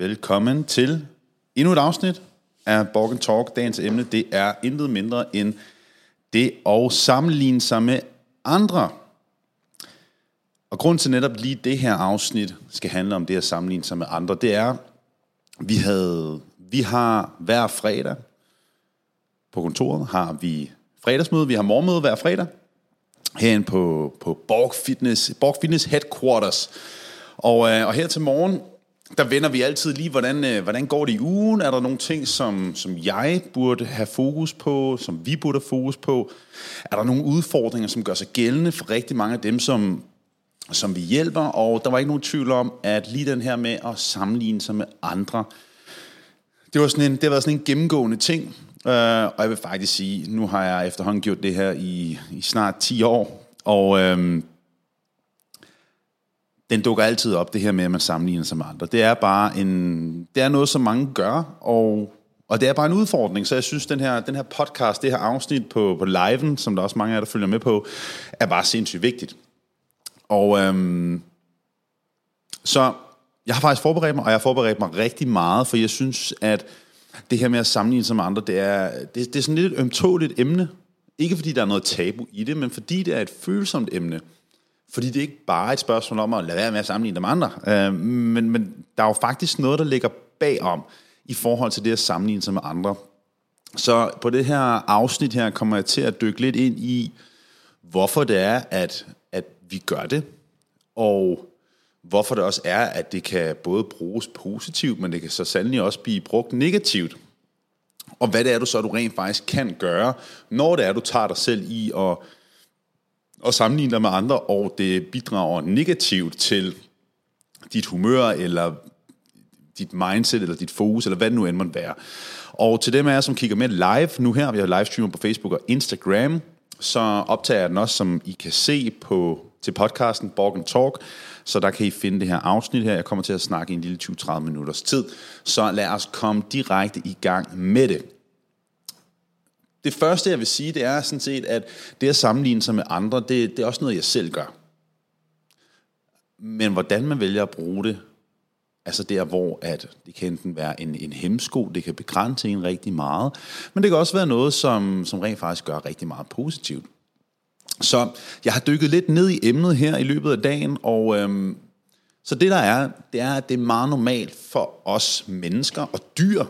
Velkommen til endnu et afsnit af Borgen Talk. Dagens emne, det er intet mindre end det at sammenligne sig med andre. Og grund til netop lige det her afsnit skal handle om det at sammenligne sig med andre, det er, vi, havde, vi har hver fredag på kontoret, har vi fredagsmøde, vi har morgenmøde hver fredag, herinde på, på Borg Fitness, Borg Fitness Headquarters. Og, øh, og her til morgen, der vender vi altid lige, hvordan, øh, hvordan går det i ugen? Er der nogle ting, som, som jeg burde have fokus på, som vi burde have fokus på? Er der nogle udfordringer, som gør sig gældende for rigtig mange af dem, som, som vi hjælper? Og der var ikke nogen tvivl om, at lige den her med at sammenligne sig med andre, det, var sådan en, det har været sådan en gennemgående ting. Uh, og jeg vil faktisk sige, nu har jeg efterhånden gjort det her i, i snart 10 år, og... Uh, den dukker altid op, det her med, at man sammenligner sig med andre. Det er bare en, det er noget, som mange gør, og, og det er bare en udfordring. Så jeg synes, den her, den her podcast, det her afsnit på, på liven, som der også mange af jer, der følger med på, er bare sindssygt vigtigt. Og øhm, så jeg har faktisk forberedt mig, og jeg har forberedt mig rigtig meget, for jeg synes, at det her med at sammenligne sig med andre, det er, det, det er sådan lidt et ømtåligt emne. Ikke fordi der er noget tabu i det, men fordi det er et følsomt emne. Fordi det er ikke bare et spørgsmål om at lade være med at sammenligne dem med andre. Øh, men, men der er jo faktisk noget, der ligger bagom i forhold til det at sammenligne sig med andre. Så på det her afsnit her kommer jeg til at dykke lidt ind i, hvorfor det er, at, at vi gør det, og hvorfor det også er, at det kan både bruges positivt, men det kan så sandelig også blive brugt negativt. Og hvad det er, du så du rent faktisk kan gøre, når det er, du tager dig selv i at og sammenligne dig med andre, og det bidrager negativt til dit humør, eller dit mindset, eller dit fokus, eller hvad det nu end måtte være. Og til dem af jer, som kigger med live nu her, vi har livestreamer på Facebook og Instagram, så optager jeg den også, som I kan se på, til podcasten Borgen Talk, så der kan I finde det her afsnit her. Jeg kommer til at snakke i en lille 20-30 minutters tid. Så lad os komme direkte i gang med det det første, jeg vil sige, det er sådan set, at det at sammenligne sig med andre, det, det er også noget, jeg selv gør. Men hvordan man vælger at bruge det, altså der, hvor at det kan enten være en, en hemsko, det kan begrænse en rigtig meget, men det kan også være noget, som, som rent faktisk gør rigtig meget positivt. Så jeg har dykket lidt ned i emnet her i løbet af dagen, og øhm, så det der er, det er, at det er meget normalt for os mennesker og dyr,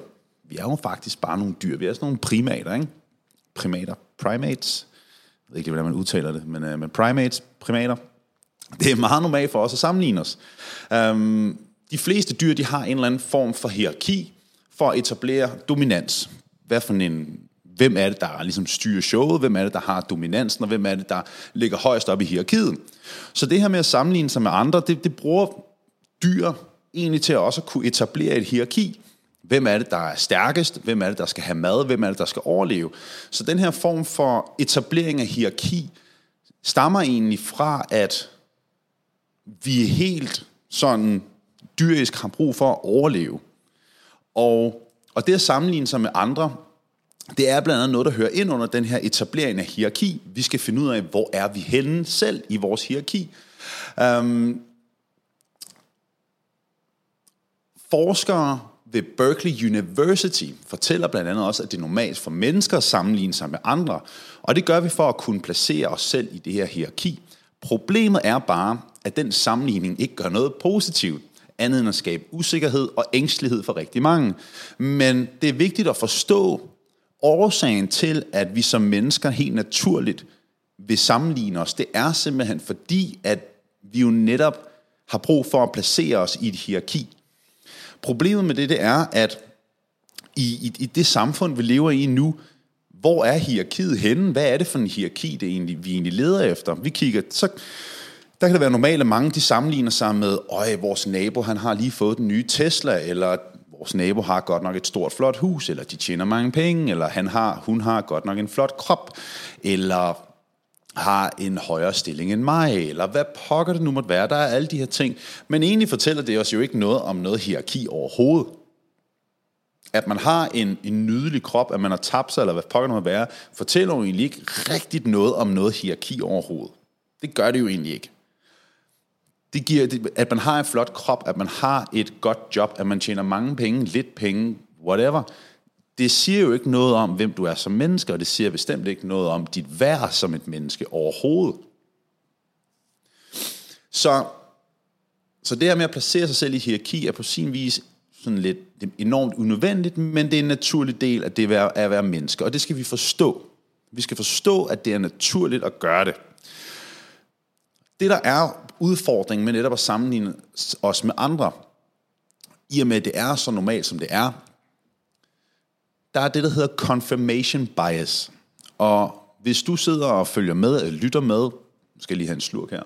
vi er jo faktisk bare nogle dyr, vi er sådan nogle primater, ikke? Primater. Primates. Jeg ved ikke, hvordan man udtaler det, men, øh, men primates, primater. Det er meget normalt for os at sammenligne os. Øhm, de fleste dyr, de har en eller anden form for hierarki for at etablere dominans. Hvad for en, hvem er det, der ligesom styrer showet? Hvem er det, der har dominansen? Og hvem er det, der ligger højst op i hierarkiet? Så det her med at sammenligne sig med andre, det, det bruger dyr egentlig til at også kunne etablere et hierarki. Hvem er det, der er stærkest? Hvem er det, der skal have mad? Hvem er det, der skal overleve? Så den her form for etablering af hierarki stammer egentlig fra, at vi er helt sådan dyrisk har brug for at overleve. Og, og det at sammenligne sig med andre, det er blandt andet noget, der hører ind under den her etablering af hierarki. Vi skal finde ud af, hvor er vi henne selv i vores hierarki. Um, forskere ved Berkeley University fortæller blandt andet også, at det er normalt for mennesker at sammenligne sig med andre, og det gør vi for at kunne placere os selv i det her hierarki. Problemet er bare, at den sammenligning ikke gør noget positivt, andet end at skabe usikkerhed og ængstelighed for rigtig mange. Men det er vigtigt at forstå årsagen til, at vi som mennesker helt naturligt vil sammenligne os. Det er simpelthen fordi, at vi jo netop har brug for at placere os i et hierarki. Problemet med det, det er, at i, i, i det samfund, vi lever i nu, hvor er hierarkiet henne? Hvad er det for en hierarki, det egentlig, vi egentlig leder efter? Vi kigger, så der kan det være normalt, at mange de sammenligner sig med, øj, vores nabo, han har lige fået den nye Tesla, eller vores nabo har godt nok et stort, flot hus, eller de tjener mange penge, eller han har, hun har godt nok en flot krop, eller har en højere stilling end mig, eller hvad pokker det nu måtte være. Der er alle de her ting. Men egentlig fortæller det os jo ikke noget om noget hierarki overhovedet. At man har en, en nydelig krop, at man har tabt sig, eller hvad pokker det måtte være, fortæller jo egentlig ikke rigtigt noget om noget hierarki overhovedet. Det gør det jo egentlig ikke. det giver, at man har en flot krop, at man har et godt job, at man tjener mange penge, lidt penge, whatever, det siger jo ikke noget om, hvem du er som menneske, og det siger bestemt ikke noget om dit værd som et menneske overhovedet. Så, så det her med at placere sig selv i hierarki er på sin vis sådan lidt enormt unødvendigt, men det er en naturlig del af det at være menneske, og det skal vi forstå. Vi skal forstå, at det er naturligt at gøre det. Det, der er udfordringen med netop at sammenligne os med andre, i og med, at det er så normalt, som det er, der er det, der hedder confirmation bias. Og hvis du sidder og følger med, eller lytter med, skal jeg lige have en slurk her,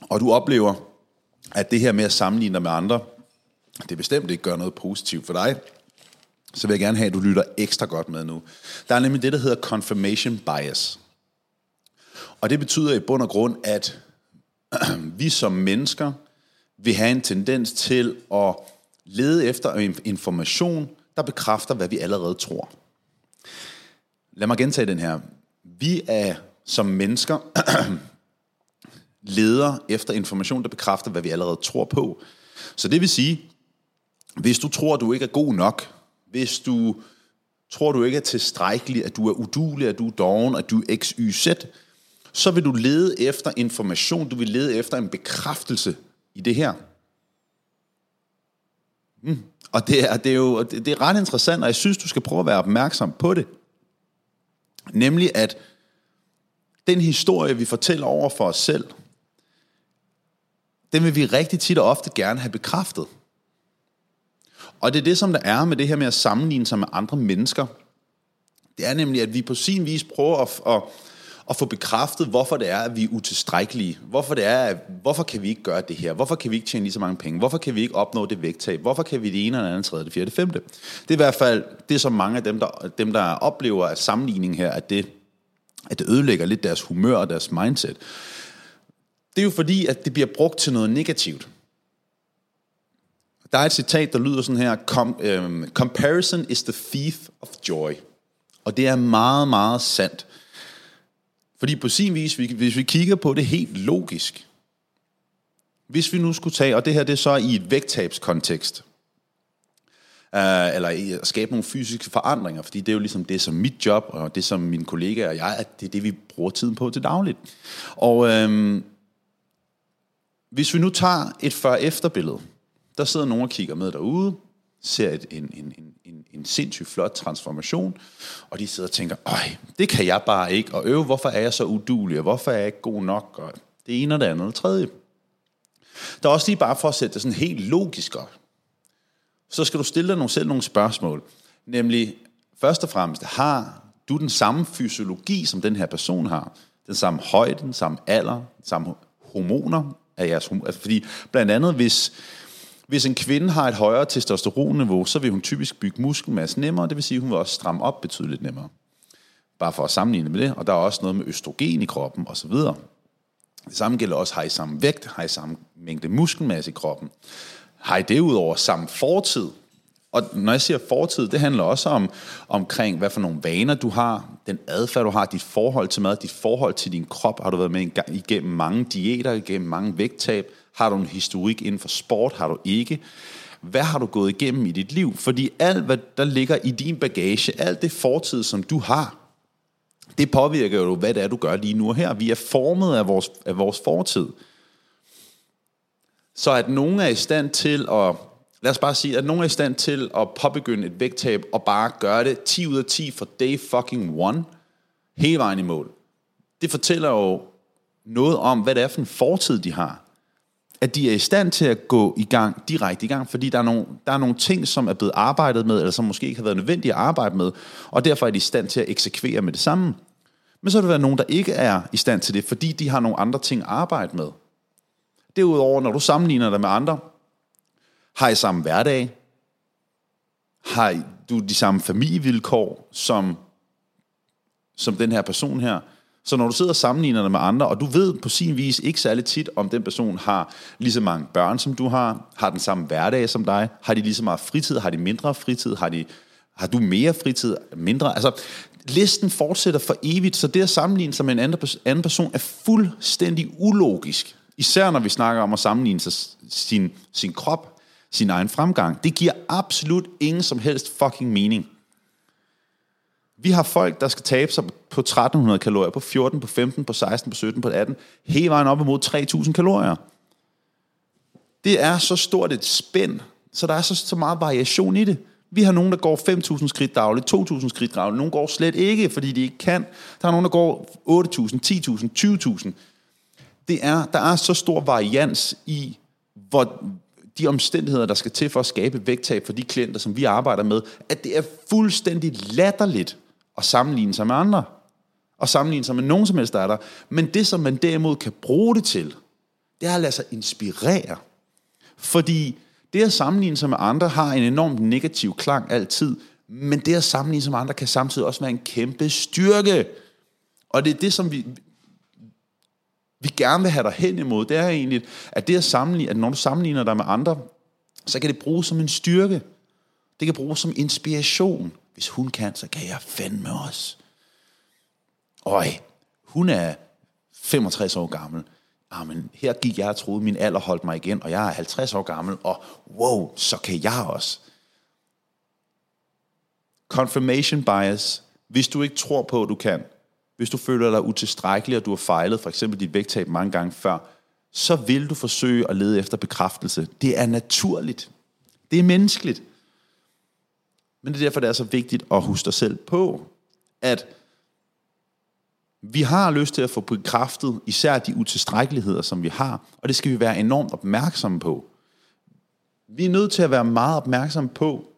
og du oplever, at det her med at sammenligne dig med andre, det bestemt ikke gør noget positivt for dig, så vil jeg gerne have, at du lytter ekstra godt med nu. Der er nemlig det, der hedder confirmation bias. Og det betyder i bund og grund, at vi som mennesker vil have en tendens til at lede efter information, der bekræfter, hvad vi allerede tror. Lad mig gentage den her. Vi er som mennesker leder efter information, der bekræfter, hvad vi allerede tror på. Så det vil sige, hvis du tror, du ikke er god nok, hvis du tror, du ikke er tilstrækkelig, at du er udulig, at du er doven, at du er x, y, z, så vil du lede efter information, du vil lede efter en bekræftelse i det her. Mm. Og det er, det er jo det, det er ret interessant, og jeg synes, du skal prøve at være opmærksom på det. Nemlig at den historie, vi fortæller over for os selv, den vil vi rigtig tit og ofte gerne have bekræftet. Og det er det, som der er med det her med at sammenligne sig med andre mennesker. Det er nemlig, at vi på sin vis prøver at, at, at få bekræftet, hvorfor det er, at vi er utilstrækkelige. Hvorfor, det er, at, hvorfor kan vi ikke gøre det her? Hvorfor kan vi ikke tjene lige så mange penge? Hvorfor kan vi ikke opnå det vægttab? Hvorfor kan vi det ene eller andet, tredje, det fjerde, det femte? Det er i hvert fald det, som mange af dem, der, dem, der oplever at sammenligning her, at det, at det ødelægger lidt deres humør og deres mindset. Det er jo fordi, at det bliver brugt til noget negativt. Der er et citat, der lyder sådan her, Com, um, Comparison is the thief of joy. Og det er meget, meget sandt. Fordi på sin vis, hvis vi kigger på det helt logisk, hvis vi nu skulle tage, og det her det er så i et vægttabskontekst, uh, eller at skabe nogle fysiske forandringer, fordi det er jo ligesom det, som mit job, og det som mine kollegaer og jeg, at det er det, vi bruger tiden på til dagligt. Og øhm, hvis vi nu tager et før-efter billede, der sidder nogen og kigger med derude, ser et, en, en, en, en, en sindssygt flot transformation, og de sidder og tænker, øj, det kan jeg bare ikke, og øve, hvorfor er jeg så udulig, og hvorfor er jeg ikke god nok, og det ene og det andet og det tredje. Der er også lige bare for at sætte det sådan helt logisk op. Så skal du stille dig nogle, selv nogle spørgsmål. Nemlig, først og fremmest, har du den samme fysiologi, som den her person har? Den samme højde, den samme alder, den samme hormoner af jeres hormoner? Altså, fordi blandt andet, hvis, hvis en kvinde har et højere testosteronniveau, så vil hun typisk bygge muskelmasse nemmere, det vil sige, at hun vil også stramme op betydeligt nemmere. Bare for at sammenligne med det. Og der er også noget med østrogen i kroppen osv. Det samme gælder også, har I samme vægt, har I samme mængde muskelmasse i kroppen. Har I derudover samme fortid? Og når jeg siger fortid, det handler også om omkring, hvad for nogle vaner du har, den adfærd du har, dit forhold til mad, dit forhold til din krop. Har du været med igennem mange diæter, igennem mange vægttab? Har du en historik inden for sport? Har du ikke? Hvad har du gået igennem i dit liv? Fordi alt, hvad der ligger i din bagage, alt det fortid, som du har, det påvirker jo, hvad det er, du gør lige nu og her. Vi er formet af vores, af vores fortid. Så at nogen er i stand til at, lad os bare sige, at nogen er i stand til at påbegynde et vægttab og bare gøre det 10 ud af 10 for day fucking one, hele vejen i mål. Det fortæller jo noget om, hvad det er for en fortid, de har at de er i stand til at gå i gang, direkte i gang, fordi der er, nogle, der er nogle ting, som er blevet arbejdet med, eller som måske ikke har været nødvendige at arbejde med, og derfor er de i stand til at eksekvere med det samme. Men så er der være nogen, der ikke er i stand til det, fordi de har nogle andre ting at arbejde med. Derudover, når du sammenligner dig med andre, har I samme hverdag, har du de samme familievilkår, som, som den her person her, så når du sidder og sammenligner dig med andre, og du ved på sin vis ikke særlig tit, om den person har lige så mange børn, som du har, har den samme hverdag som dig, har de lige så meget fritid, har de mindre fritid, har, de, har du mere fritid, mindre, altså listen fortsætter for evigt, så det at sammenligne sig med en anden, anden person er fuldstændig ulogisk. Især når vi snakker om at sammenligne sig, sin, sin krop, sin egen fremgang. Det giver absolut ingen som helst fucking mening. Vi har folk, der skal tabe sig på 1300 kalorier, på 14, på 15, på 16, på 17, på 18, hele vejen op imod 3000 kalorier. Det er så stort et spænd, så der er så, så meget variation i det. Vi har nogen, der går 5.000 skridt dagligt, 2.000 skridt dagligt. Nogen går slet ikke, fordi de ikke kan. Der er nogen, der går 8.000, 10.000, 20.000. Det er, der er så stor varians i, hvor de omstændigheder, der skal til for at skabe vægttab for de klienter, som vi arbejder med, at det er fuldstændig latterligt at sammenligne sig med andre. Og sammenligne sig med nogen som helst, der er der. Men det, som man derimod kan bruge det til, det er at lade sig inspirere. Fordi det at sammenligne sig med andre har en enormt negativ klang altid, men det at sammenligne sig med andre kan samtidig også være en kæmpe styrke. Og det er det, som vi, vi gerne vil have dig hen imod, det er egentlig, at det at sammenligne, at når du sammenligner dig med andre, så kan det bruges som en styrke. Det kan bruges som inspiration. Hvis hun kan, så kan jeg fandme også. Øj, hun er 65 år gammel ah, Jamen, her gik jeg og troede, min alder holdt mig igen, og jeg er 50 år gammel, og wow, så kan jeg også. Confirmation bias. Hvis du ikke tror på, at du kan, hvis du føler dig utilstrækkelig, og du har fejlet, for eksempel dit vægttab mange gange før, så vil du forsøge at lede efter bekræftelse. Det er naturligt. Det er menneskeligt. Men det er derfor, det er så vigtigt at huske dig selv på, at vi har lyst til at få bekræftet især de utilstrækkeligheder, som vi har, og det skal vi være enormt opmærksomme på. Vi er nødt til at være meget opmærksomme på,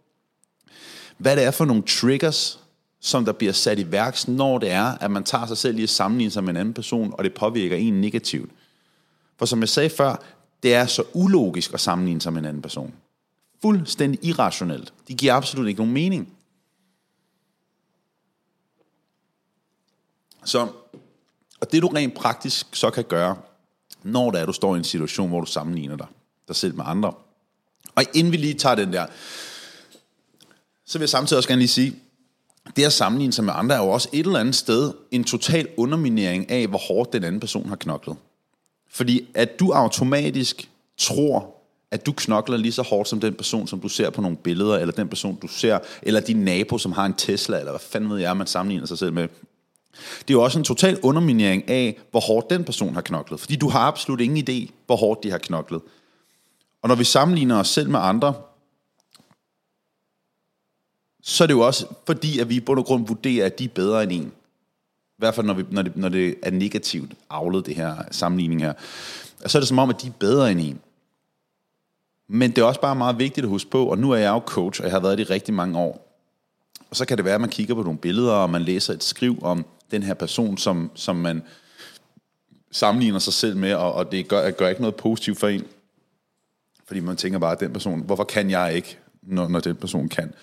hvad det er for nogle triggers, som der bliver sat i værks, når det er, at man tager sig selv i at sammenligne sig med en anden person, og det påvirker en negativt. For som jeg sagde før, det er så ulogisk at sammenligne sig med en anden person. Fuldstændig irrationelt. Det giver absolut ikke nogen mening. Så, og det du rent praktisk så kan gøre, når det er, du står i en situation, hvor du sammenligner dig, dig selv med andre. Og inden vi lige tager den der, så vil jeg samtidig også gerne lige sige, det at sammenligne sig med andre er jo også et eller andet sted en total underminering af, hvor hårdt den anden person har knoklet. Fordi at du automatisk tror, at du knokler lige så hårdt som den person, som du ser på nogle billeder, eller den person, du ser, eller din nabo, som har en Tesla, eller hvad fanden ved jeg, man sammenligner sig selv med. Det er jo også en total underminering af, hvor hårdt den person har knoklet. Fordi du har absolut ingen idé, hvor hårdt de har knoklet. Og når vi sammenligner os selv med andre, så er det jo også fordi, at vi i bund og grund vurderer, at de er bedre end en. I hvert fald, når, vi, når, det, når det er negativt aflet, det her sammenligning her. Og Så er det som om, at de er bedre end en. Men det er også bare meget vigtigt at huske på, og nu er jeg jo coach, og jeg har været det i rigtig mange år. Og så kan det være, at man kigger på nogle billeder, og man læser et skriv om den her person, som, som man sammenligner sig selv med, og, og det gør, gør ikke noget positivt for en. Fordi man tænker bare, at den person, hvorfor kan jeg ikke, når, når den person kan?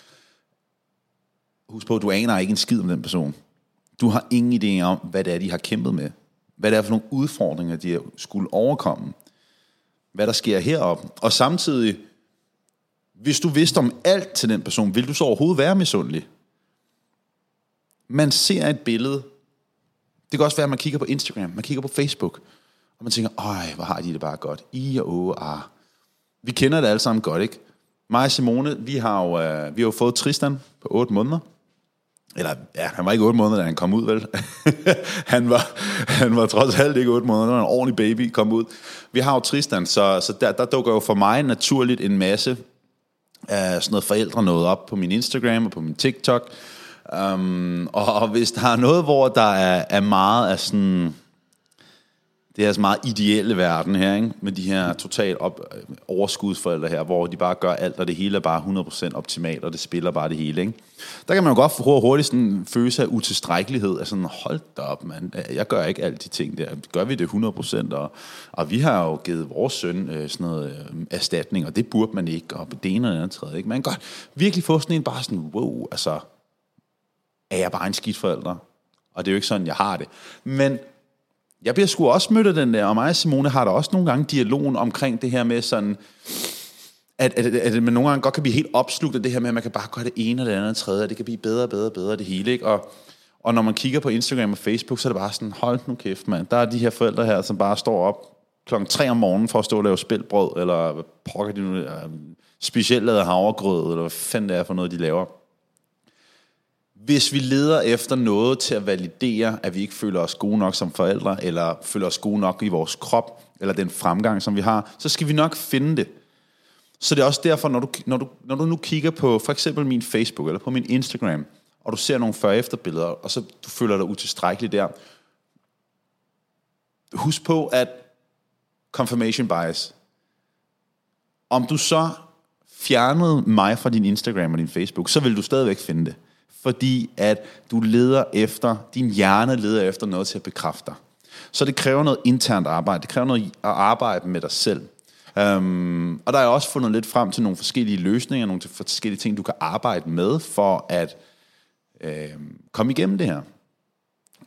Husk på, at du aner ikke en skid om den person. Du har ingen idé om, hvad det er, de har kæmpet med. Hvad det er for nogle udfordringer, de har skulle overkomme. Hvad der sker heroppe. Og samtidig, hvis du vidste om alt til den person, vil du så overhovedet være misundelig? Man ser et billede det kan også være, at man kigger på Instagram, man kigger på Facebook, og man tænker, øj, hvor har de det bare godt. I og å, ah. Vi kender det alle sammen godt, ikke? Mig og Simone, vi har jo, øh, vi har jo fået Tristan på 8 måneder. Eller, ja, han var ikke 8 måneder, da han kom ud, vel? han, var, han var trods alt ikke 8 måneder, han var en ordentlig baby, kom ud. Vi har jo Tristan, så, så der, der dukker jo for mig naturligt en masse af sådan noget forældre noget op på min Instagram og på min TikTok, Um, og, og hvis der er noget, hvor der er, er meget af sådan... Det er så meget ideelle verden her, ikke? med de her totalt op, øh, overskudsforældre her, hvor de bare gør alt, og det hele er bare 100% optimalt, og det spiller bare det hele. Ikke? Der kan man jo godt få hurtigt sådan en følelse af utilstrækkelighed, af sådan, hold da op, man. jeg gør ikke alle de ting der. Gør vi det 100%? Og, og vi har jo givet vores søn øh, sådan noget øh, erstatning, og det burde man ikke, og det ene eller andet tredje. Ikke? Man kan godt virkelig få sådan en bare sådan, wow, altså, er jeg bare en skidt forælder. Og det er jo ikke sådan, jeg har det. Men jeg bliver sgu også mødt af den der, og mig og Simone har da også nogle gange dialogen omkring det her med sådan, at, at, at, at man nogle gange godt kan blive helt opslugt af det her med, at man kan bare gøre det ene eller det andet og tredje, og det kan blive bedre og bedre og bedre det hele, ikke? Og, Og når man kigger på Instagram og Facebook, så er det bare sådan, hold nu kæft, mand. Der er de her forældre her, som bare står op klokken 3 om morgenen for at stå og lave spilbrød, eller pokker de nu, øh, specielt lavet havregrød, eller hvad fanden det er for noget, de laver. Hvis vi leder efter noget til at validere, at vi ikke føler os gode nok som forældre, eller føler os gode nok i vores krop, eller den fremgang, som vi har, så skal vi nok finde det. Så det er også derfor, når du, når du, når du nu kigger på for eksempel min Facebook, eller på min Instagram, og du ser nogle før-efter billeder, og så du føler dig utilstrækkelig der, husk på, at confirmation bias, om du så fjernede mig fra din Instagram og din Facebook, så vil du stadigvæk finde det. Fordi at du leder efter, din hjerne leder efter noget til at bekræfte dig. Så det kræver noget internt arbejde. Det kræver noget at arbejde med dig selv. Um, og der er også fundet lidt frem til nogle forskellige løsninger, nogle forskellige ting, du kan arbejde med, for at øh, komme igennem det her.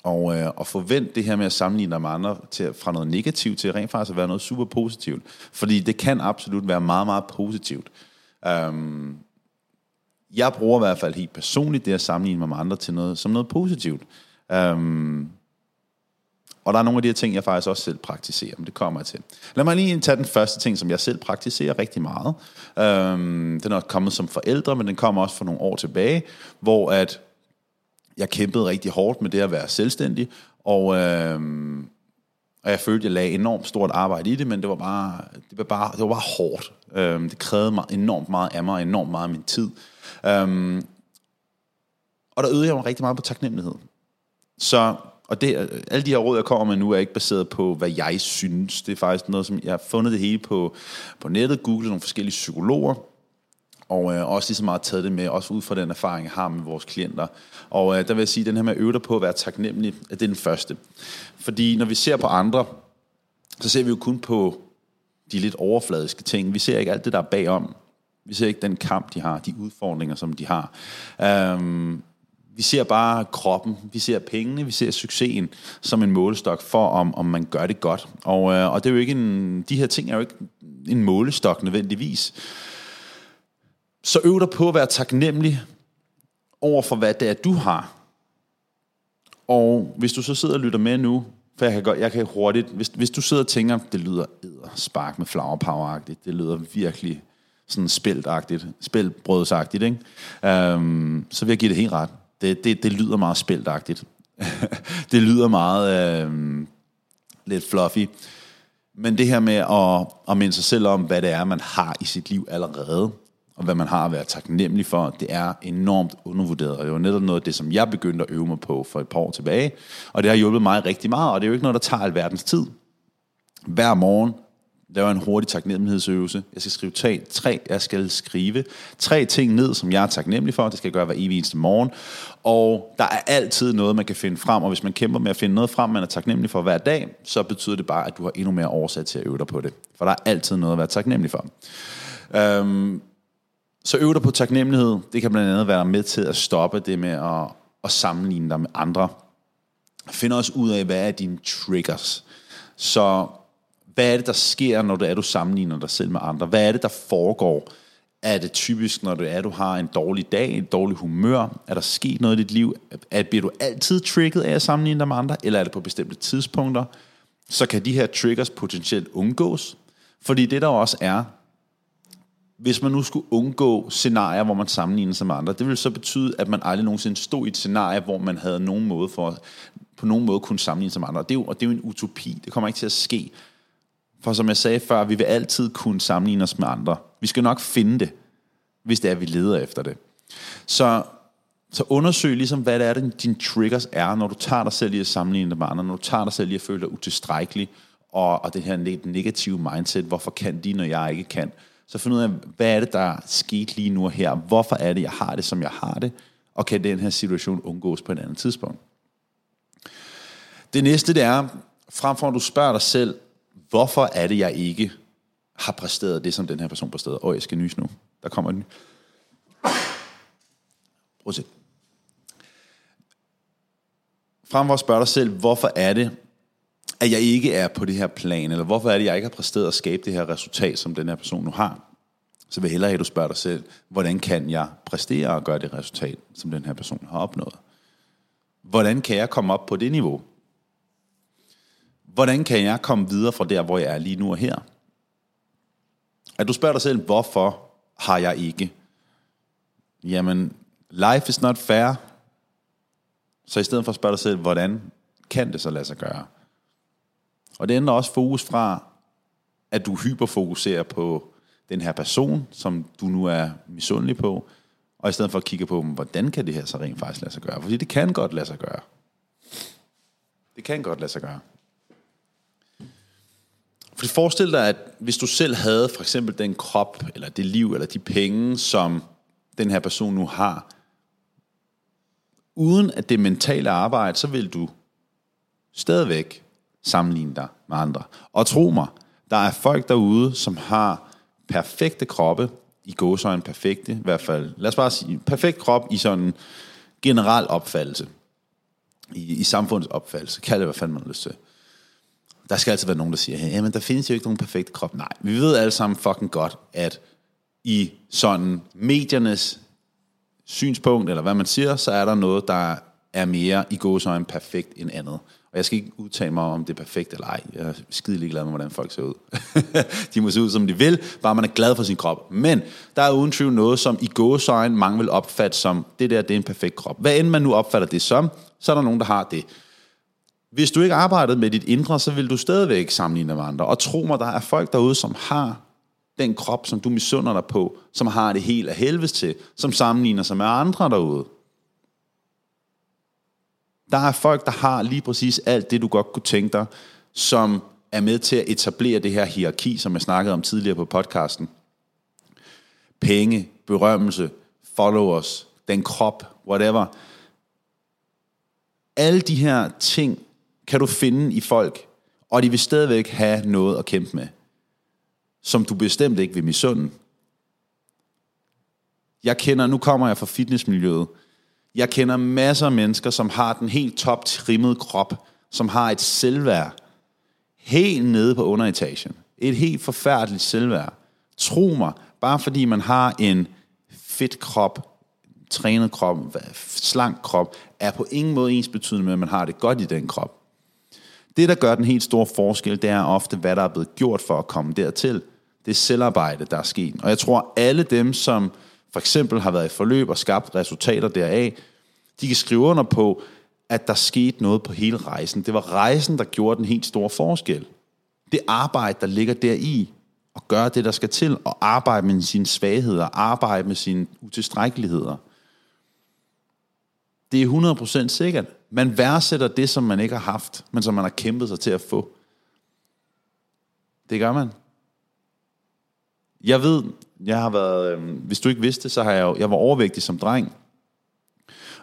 Og, øh, og forvent det her med at sammenligne dig med andre til, fra noget negativt til rent faktisk at være noget super positivt. Fordi det kan absolut være meget, meget positivt. Um, jeg bruger i hvert fald helt personligt det at sammenligne mig med andre til noget, som noget positivt. Um, og der er nogle af de her ting, jeg faktisk også selv praktiserer, men det kommer jeg til. Lad mig lige tage den første ting, som jeg selv praktiserer rigtig meget. Um, den er kommet som forældre, men den kommer også for nogle år tilbage, hvor at jeg kæmpede rigtig hårdt med det at være selvstændig, og, øhm, og jeg følte, jeg lagde enormt stort arbejde i det, men det var bare, det var bare, det var bare hårdt. Øhm, det krævede mig enormt meget af mig, enormt meget af min tid. Øhm, og der øvede jeg mig rigtig meget på taknemmelighed. Så, og det, alle de her råd, jeg kommer med nu, er ikke baseret på, hvad jeg synes. Det er faktisk noget, som jeg har fundet det hele på, på nettet, googlet nogle forskellige psykologer, og øh, også lige så meget taget det med, også ud fra den erfaring, jeg har med vores klienter. Og øh, der vil jeg sige, at den her med at øve dig på at være taknemmelig, at det er den første. Fordi når vi ser på andre, så ser vi jo kun på de lidt overfladiske ting. Vi ser ikke alt det, der er bagom. Vi ser ikke den kamp, de har, de udfordringer, som de har. Øhm, vi ser bare kroppen, vi ser pengene, vi ser succesen som en målestok for, om, om man gør det godt. Og, øh, og det er jo ikke en, de her ting er jo ikke en målestok nødvendigvis. Så øv dig på at være taknemmelig over for, hvad det er, du har. Og hvis du så sidder og lytter med nu, for jeg kan, godt, jeg kan hurtigt, hvis, hvis du sidder og tænker, det lyder edder, spark med flower power det lyder virkelig sådan spældagtigt, spældbrødsagtigt, ikke? Øhm, så vil jeg give det helt ret. Det, det, det lyder meget spældagtigt. det lyder meget øhm, lidt fluffy. Men det her med at, at minde sig selv om, hvad det er, man har i sit liv allerede, og hvad man har at være taknemmelig for, det er enormt undervurderet. Og det var netop noget af det, som jeg begyndte at øve mig på for et par år tilbage. Og det har hjulpet mig rigtig meget, og det er jo ikke noget, der tager alverdens tid. Hver morgen laver en hurtig taknemmelighedsøvelse. Jeg skal skrive tre, tre, jeg skal skrive tre ting ned, som jeg er taknemmelig for. Det skal jeg gøre hver evig eneste morgen. Og der er altid noget, man kan finde frem, og hvis man kæmper med at finde noget frem, man er taknemmelig for hver dag, så betyder det bare, at du har endnu mere årsag til at øve dig på det. For der er altid noget at være taknemmelig for. Øhm, så øv dig på taknemmelighed. Det kan blandt andet være med til at stoppe det med at, at sammenligne dig med andre. Find også ud af, hvad er dine triggers. Så hvad er det, der sker, når du er, du sammenligner dig selv med andre? Hvad er det, der foregår? Er det typisk, når du er, du har en dårlig dag, en dårlig humør? Er der sket noget i dit liv? Er, bliver du altid trigget af at sammenligne dig med andre? Eller er det på bestemte tidspunkter? Så kan de her triggers potentielt undgås. Fordi det der også er, hvis man nu skulle undgå scenarier, hvor man sammenligner sig med andre, det ville så betyde, at man aldrig nogensinde stod i et scenarie, hvor man havde nogen måde for, på nogen måde kunne sammenligne sig med andre. Det er jo, og det er jo en utopi. Det kommer ikke til at ske. For som jeg sagde før, vi vil altid kunne sammenligne os med andre. Vi skal nok finde det, hvis det er, vi leder efter det. Så, så undersøg ligesom, hvad det er, dine triggers er, når du tager dig selv i at sammenligne dig med andre, når du tager dig selv i at føle dig utilstrækkelig, og, og det her negative mindset, hvorfor kan de, når jeg ikke kan. Så find ud af, hvad er det, der er sket lige nu og her? Hvorfor er det, jeg har det, som jeg har det? Og kan den her situation undgås på et andet tidspunkt? Det næste, det er, frem for at du spørger dig selv, hvorfor er det, jeg ikke har præsteret det, som den her person præsterede? Åh, jeg skal nys nu. Der kommer en Prøv at se. Frem for at spørge dig selv, hvorfor er det, at jeg ikke er på det her plan, eller hvorfor er det, at jeg ikke har præsteret at skabe det her resultat, som den her person nu har, så vil jeg hellere have, at du spørger dig selv, hvordan kan jeg præstere og gøre det resultat, som den her person har opnået? hvordan kan jeg komme op på det niveau? Hvordan kan jeg komme videre fra der, hvor jeg er lige nu og her? At du spørger dig selv, hvorfor har jeg ikke? Jamen, life is not fair. Så i stedet for at spørge dig selv, hvordan kan det så lade sig gøre? Og det ændrer også fokus fra, at du hyperfokuserer på den her person, som du nu er misundelig på, og i stedet for at kigge på, hvordan kan det her så rent faktisk lade sig gøre? Fordi det kan godt lade sig gøre. Det kan godt lade sig gøre. For forestil dig, at hvis du selv havde for eksempel den krop, eller det liv, eller de penge, som den her person nu har, uden at det mentale arbejde, så vil du stadigvæk sammenligne dig med andre. Og tro mig, der er folk derude, som har perfekte kroppe, i gåsøjne perfekte, i hvert fald, lad os bare sige, perfekt krop i sådan en generel opfattelse, i, i samfundets opfattelse, kald det, hvad fanden man har lyst til. Der skal altid være nogen, der siger, hey, men der findes jo ikke nogen perfekte krop. Nej, vi ved alle sammen fucking godt, at i sådan mediernes synspunkt, eller hvad man siger, så er der noget, der er mere i gåsøjne perfekt end andet. Og jeg skal ikke udtale mig om det er perfekt eller ej. Jeg er skide ligeglad med, hvordan folk ser ud. de må se ud, som de vil, bare man er glad for sin krop. Men der er uden tvivl noget, som i gåsøjne mange vil opfatte som, det der, det er en perfekt krop. Hvad end man nu opfatter det som, så er der nogen, der har det. Hvis du ikke arbejdede med dit indre, så vil du stadigvæk sammenligne med andre. Og tro mig, der er folk derude, som har den krop, som du misunder dig på, som har det helt af helvedes til, som sammenligner sig med andre derude. Der er folk, der har lige præcis alt det, du godt kunne tænke dig, som er med til at etablere det her hierarki, som jeg snakkede om tidligere på podcasten. Penge, berømmelse, followers, den krop, whatever. Alle de her ting kan du finde i folk, og de vil stadigvæk have noget at kæmpe med, som du bestemt ikke vil misunde. Jeg kender, nu kommer jeg fra fitnessmiljøet, jeg kender masser af mennesker, som har den helt top trimmede krop, som har et selvværd helt nede på underetagen. Et helt forfærdeligt selvværd. Tro mig, bare fordi man har en fedt krop, trænet krop, slank krop, er på ingen måde ens betydende med, at man har det godt i den krop. Det, der gør den helt store forskel, det er ofte, hvad der er blevet gjort for at komme dertil. Det er selvarbejde, der er sket. Og jeg tror, alle dem, som for eksempel har været i forløb og skabt resultater deraf, de kan skrive under på, at der skete noget på hele rejsen. Det var rejsen, der gjorde den helt store forskel. Det arbejde, der ligger deri, og gøre det, der skal til, og arbejde med sine svagheder, arbejde med sine utilstrækkeligheder. Det er 100% sikkert. Man værdsætter det, som man ikke har haft, men som man har kæmpet sig til at få. Det gør man. Jeg ved, jeg har været, øh, hvis du ikke vidste så har jeg jo, jeg var overvægtig som dreng.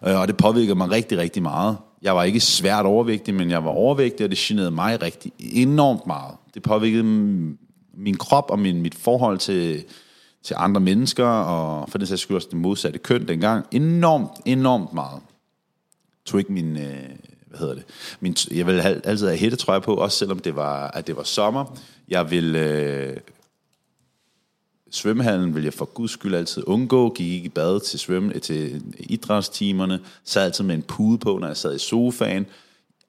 Øh, og det påvirkede mig rigtig, rigtig meget. Jeg var ikke svært overvægtig, men jeg var overvægtig, og det generede mig rigtig enormt meget. Det påvirkede min krop og min, mit forhold til, til andre mennesker, og for det sags skyld også det modsatte køn dengang, enormt, enormt meget. Jeg tog ikke min, øh, hvad hedder det, min, jeg ville altid have hættetrøje på, også selvom det var, at det var sommer. Jeg ville øh, svømmehallen vil jeg for guds skyld altid undgå. Gik ikke i bad til, svømme, til idrætstimerne. Sad altid med en pude på, når jeg sad i sofaen.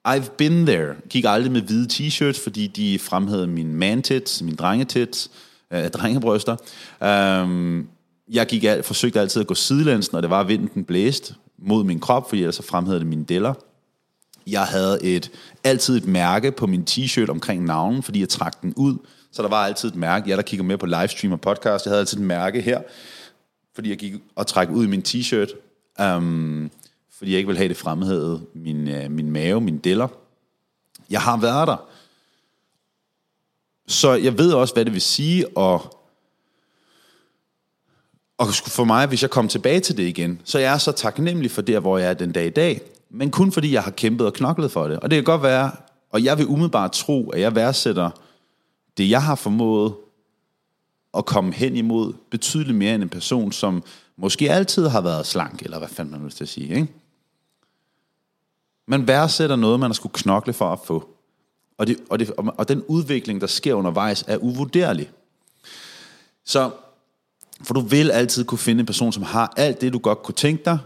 I've been there. Gik aldrig med hvide t-shirts, fordi de fremhævede min man-tits, min drengetits, øh, drengebryster. Um, jeg gik, forsøgte altid at gå sidelæns, når det var, vinden blæste mod min krop, fordi ellers så fremhævede det mine deller. Jeg havde et, altid et mærke på min t-shirt omkring navnen, fordi jeg trak den ud så der var altid et mærke. Jeg der kigger med på livestream og podcast, jeg havde altid et mærke her, fordi jeg gik og trak ud i min t-shirt, um, fordi jeg ikke ville have det fremhævet, min, uh, min mave, min deller. Jeg har været der. Så jeg ved også, hvad det vil sige, og og for mig, hvis jeg kommer tilbage til det igen, så jeg er så taknemmelig for det, hvor jeg er den dag i dag, men kun fordi jeg har kæmpet og knoklet for det. Og det kan godt være, og jeg vil umiddelbart tro, at jeg værdsætter det jeg har formået at komme hen imod betydeligt mere end en person, som måske altid har været slank, eller hvad fanden man vil til at sige, ikke? Man værdsætter noget, man har skulle knokle for at få. Og, det, og, det, og den udvikling, der sker undervejs, er uvurderlig. Så, for du vil altid kunne finde en person, som har alt det, du godt kunne tænke dig,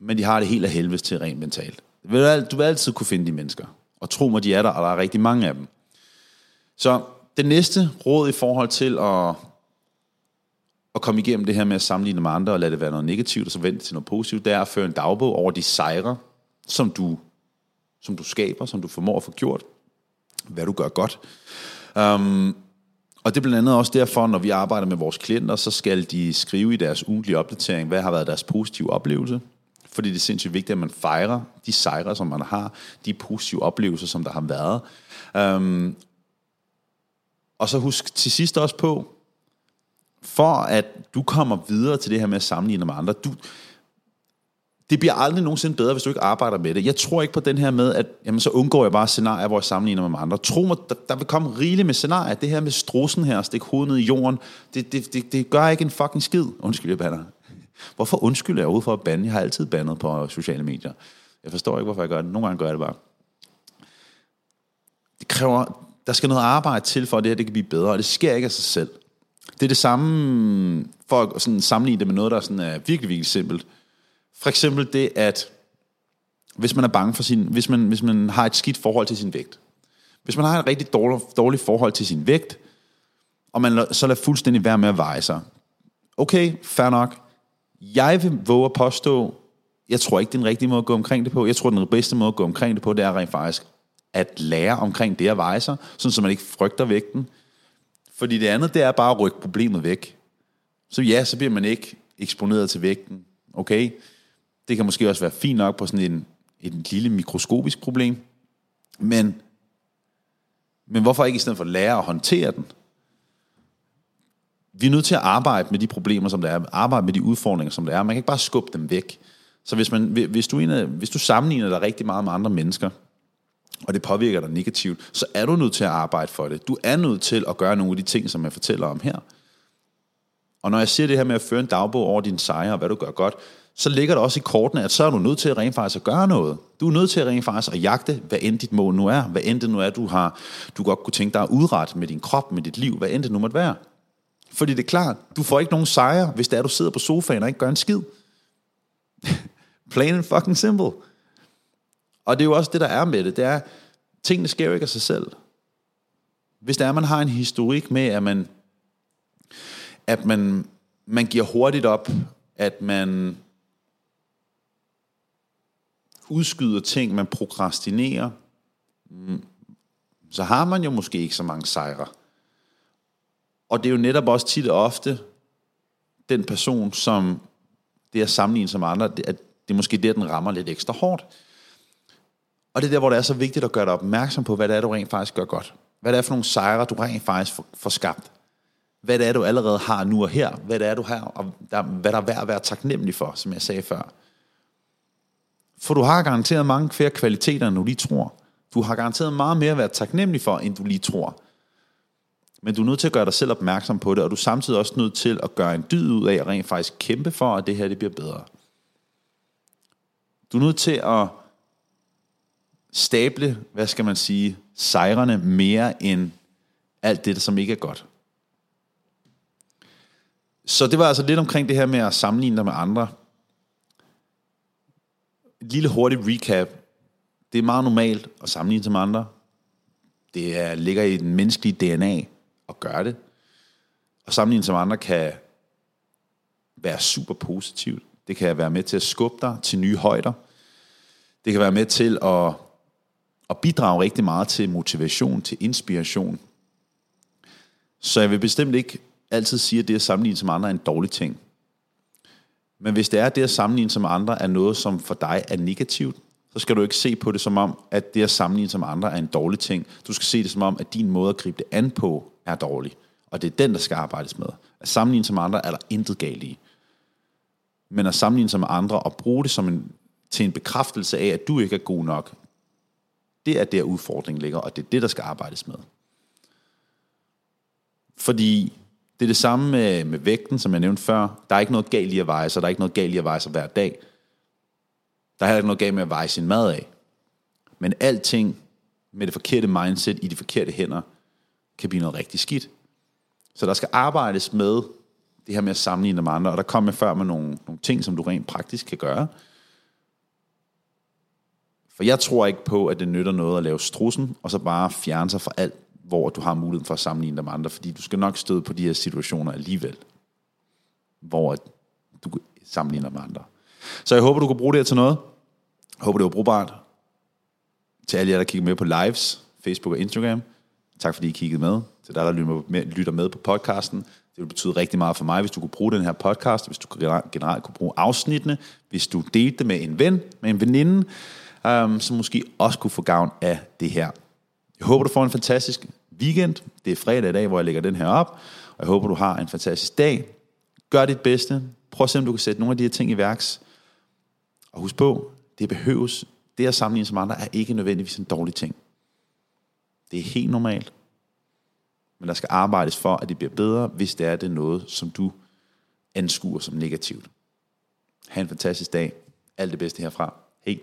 men de har det helt af helvedes til rent mentalt. Du vil, du vil altid kunne finde de mennesker. Og tro mig, de er der, og der er rigtig mange af dem. Så det næste råd i forhold til at, at komme igennem det her med at sammenligne med andre og lade det være noget negativt, og så vente til noget positivt, det er at føre en dagbog over de sejre, som du, som du skaber, som du formår at få gjort, hvad du gør godt. Um, og det er blandt andet også derfor, når vi arbejder med vores klienter, så skal de skrive i deres ugentlige opdatering, hvad har været deres positive oplevelse. Fordi det er sindssygt vigtigt, at man fejrer de sejre, som man har, de positive oplevelser, som der har været. Um, og så husk til sidst også på, for at du kommer videre til det her med at sammenligne med andre, du, det bliver aldrig nogensinde bedre, hvis du ikke arbejder med det. Jeg tror ikke på den her med, at jamen, så undgår jeg bare scenarier, hvor jeg sammenligner med andre. Tro mig, der, der vil komme rigeligt med scenarier. Det her med strussen her, stikke hovedet ned i jorden, det, det, det, det gør ikke en fucking skid. Undskyld, jeg banner. Hvorfor undskylder jeg overhovedet for at bande? Jeg har altid bandet på sociale medier. Jeg forstår ikke, hvorfor jeg gør det. Nogle gange gør jeg det bare. Det kræver, der skal noget arbejde til, for at det her det kan blive bedre, og det sker ikke af sig selv. Det er det samme, for at sådan sammenligne det med noget, der sådan er virkelig, virkelig simpelt. For eksempel det, at hvis man er bange for sin, hvis man, hvis man har et skidt forhold til sin vægt. Hvis man har et rigtig dårligt, dårligt forhold til sin vægt, og man så lader fuldstændig være med at veje sig. Okay, fair nok. Jeg vil våge at påstå, jeg tror ikke, det er den rigtige måde at gå omkring det på. Jeg tror, den bedste måde at gå omkring det på, det er rent faktisk at lære omkring det at veje sig, sådan så man ikke frygter vægten. Fordi det andet, det er bare at rykke problemet væk. Så ja, så bliver man ikke eksponeret til vægten. Okay, det kan måske også være fint nok på sådan en, et lille mikroskopisk problem. Men, men hvorfor ikke i stedet for lære at håndtere den? Vi er nødt til at arbejde med de problemer, som der er. Arbejde med de udfordringer, som der er. Man kan ikke bare skubbe dem væk. Så hvis, man, hvis, du, en, hvis du sammenligner dig rigtig meget med andre mennesker, og det påvirker dig negativt, så er du nødt til at arbejde for det. Du er nødt til at gøre nogle af de ting, som jeg fortæller om her. Og når jeg siger det her med at føre en dagbog over dine sejre og hvad du gør godt, så ligger det også i kortene, at så er du nødt til at rent faktisk at gøre noget. Du er nødt til at rent faktisk at jagte, hvad end dit mål nu er. Hvad end det nu er, du har, du godt kunne tænke dig at udrette med din krop, med dit liv, hvad end det nu måtte være. Fordi det er klart, du får ikke nogen sejre, hvis det er, du sidder på sofaen og ikke gør en skid. Plain and fucking simple. Og det er jo også det, der er med det. Det er, tingene sker jo ikke af sig selv. Hvis der er, man har en historik med, at man, at man, man giver hurtigt op, at man udskyder ting, man prokrastinerer, mm, så har man jo måske ikke så mange sejre. Og det er jo netop også tit og ofte den person, som det er sammenlignet som andre, at det er måske der, den rammer lidt ekstra hårdt. Og det er der, hvor det er så vigtigt at gøre dig opmærksom på, hvad det er, du rent faktisk gør godt. Hvad det er for nogle sejre, du rent faktisk får skabt. Hvad det er, du allerede har nu og her. Hvad det er, du har, og der, hvad der er værd at være taknemmelig for, som jeg sagde før. For du har garanteret mange flere kvaliteter, end du lige tror. Du har garanteret meget mere at være taknemmelig for, end du lige tror. Men du er nødt til at gøre dig selv opmærksom på det, og du er samtidig også nødt til at gøre en dyd ud af at rent faktisk kæmpe for, at det her det bliver bedre. Du er nødt til at stable, hvad skal man sige, sejrene mere end alt det, som ikke er godt. Så det var altså lidt omkring det her med at sammenligne dig med andre. Et lille hurtigt recap. Det er meget normalt at sammenligne sig med andre. Det er, ligger i den menneskelige DNA at gøre det. Og sammenligne sig med andre kan være super positivt. Det kan være med til at skubbe dig til nye højder. Det kan være med til at og bidrage rigtig meget til motivation, til inspiration. Så jeg vil bestemt ikke altid sige, at det at sammenligne som andre er en dårlig ting. Men hvis det er det at sammenligne som andre er noget, som for dig er negativt, så skal du ikke se på det som om, at det at sammenligne som andre er en dårlig ting. Du skal se det som om, at din måde at gribe det an på er dårlig. Og det er den, der skal arbejdes med. At sammenligne som andre er der intet galt i. Men at sammenligne som andre og bruge det som en, til en bekræftelse af, at du ikke er god nok, det er der udfordringen ligger, og det er det, der skal arbejdes med. Fordi det er det samme med, med vægten, som jeg nævnte før. Der er ikke noget galt i at veje sig, der er ikke noget galt i at veje sig hver dag. Der er heller ikke noget galt med at veje sin mad af. Men alting med det forkerte mindset i de forkerte hænder, kan blive noget rigtig skidt. Så der skal arbejdes med det her med at sammenligne med andre, og der kommer jeg før med nogle, nogle ting, som du rent praktisk kan gøre, for jeg tror ikke på, at det nytter noget at lave strussen, og så bare fjerne sig fra alt, hvor du har muligheden for at sammenligne dig med andre, fordi du skal nok støde på de her situationer alligevel, hvor du sammenligner med andre. Så jeg håber, du kan bruge det her til noget. Jeg håber, det var brugbart. Til alle jer, der kigger med på lives, Facebook og Instagram. Tak fordi I kiggede med. Til dig, der lytter med på podcasten. Det vil betyde rigtig meget for mig, hvis du kunne bruge den her podcast, hvis du generelt kunne bruge afsnittene, hvis du delte det med en ven, med en veninde, um, som måske også kunne få gavn af det her. Jeg håber, du får en fantastisk weekend. Det er fredag i dag, hvor jeg lægger den her op. Og jeg håber, du har en fantastisk dag. Gør dit bedste. Prøv at se, om du kan sætte nogle af de her ting i værks. Og husk på, det behøves. Det at sammenligne som andre er ikke nødvendigvis en dårlig ting. Det er helt normalt. Men der skal arbejdes for, at det bliver bedre, hvis det er det noget, som du anskuer som negativt. Ha' en fantastisk dag. Alt det bedste herfra. Hej.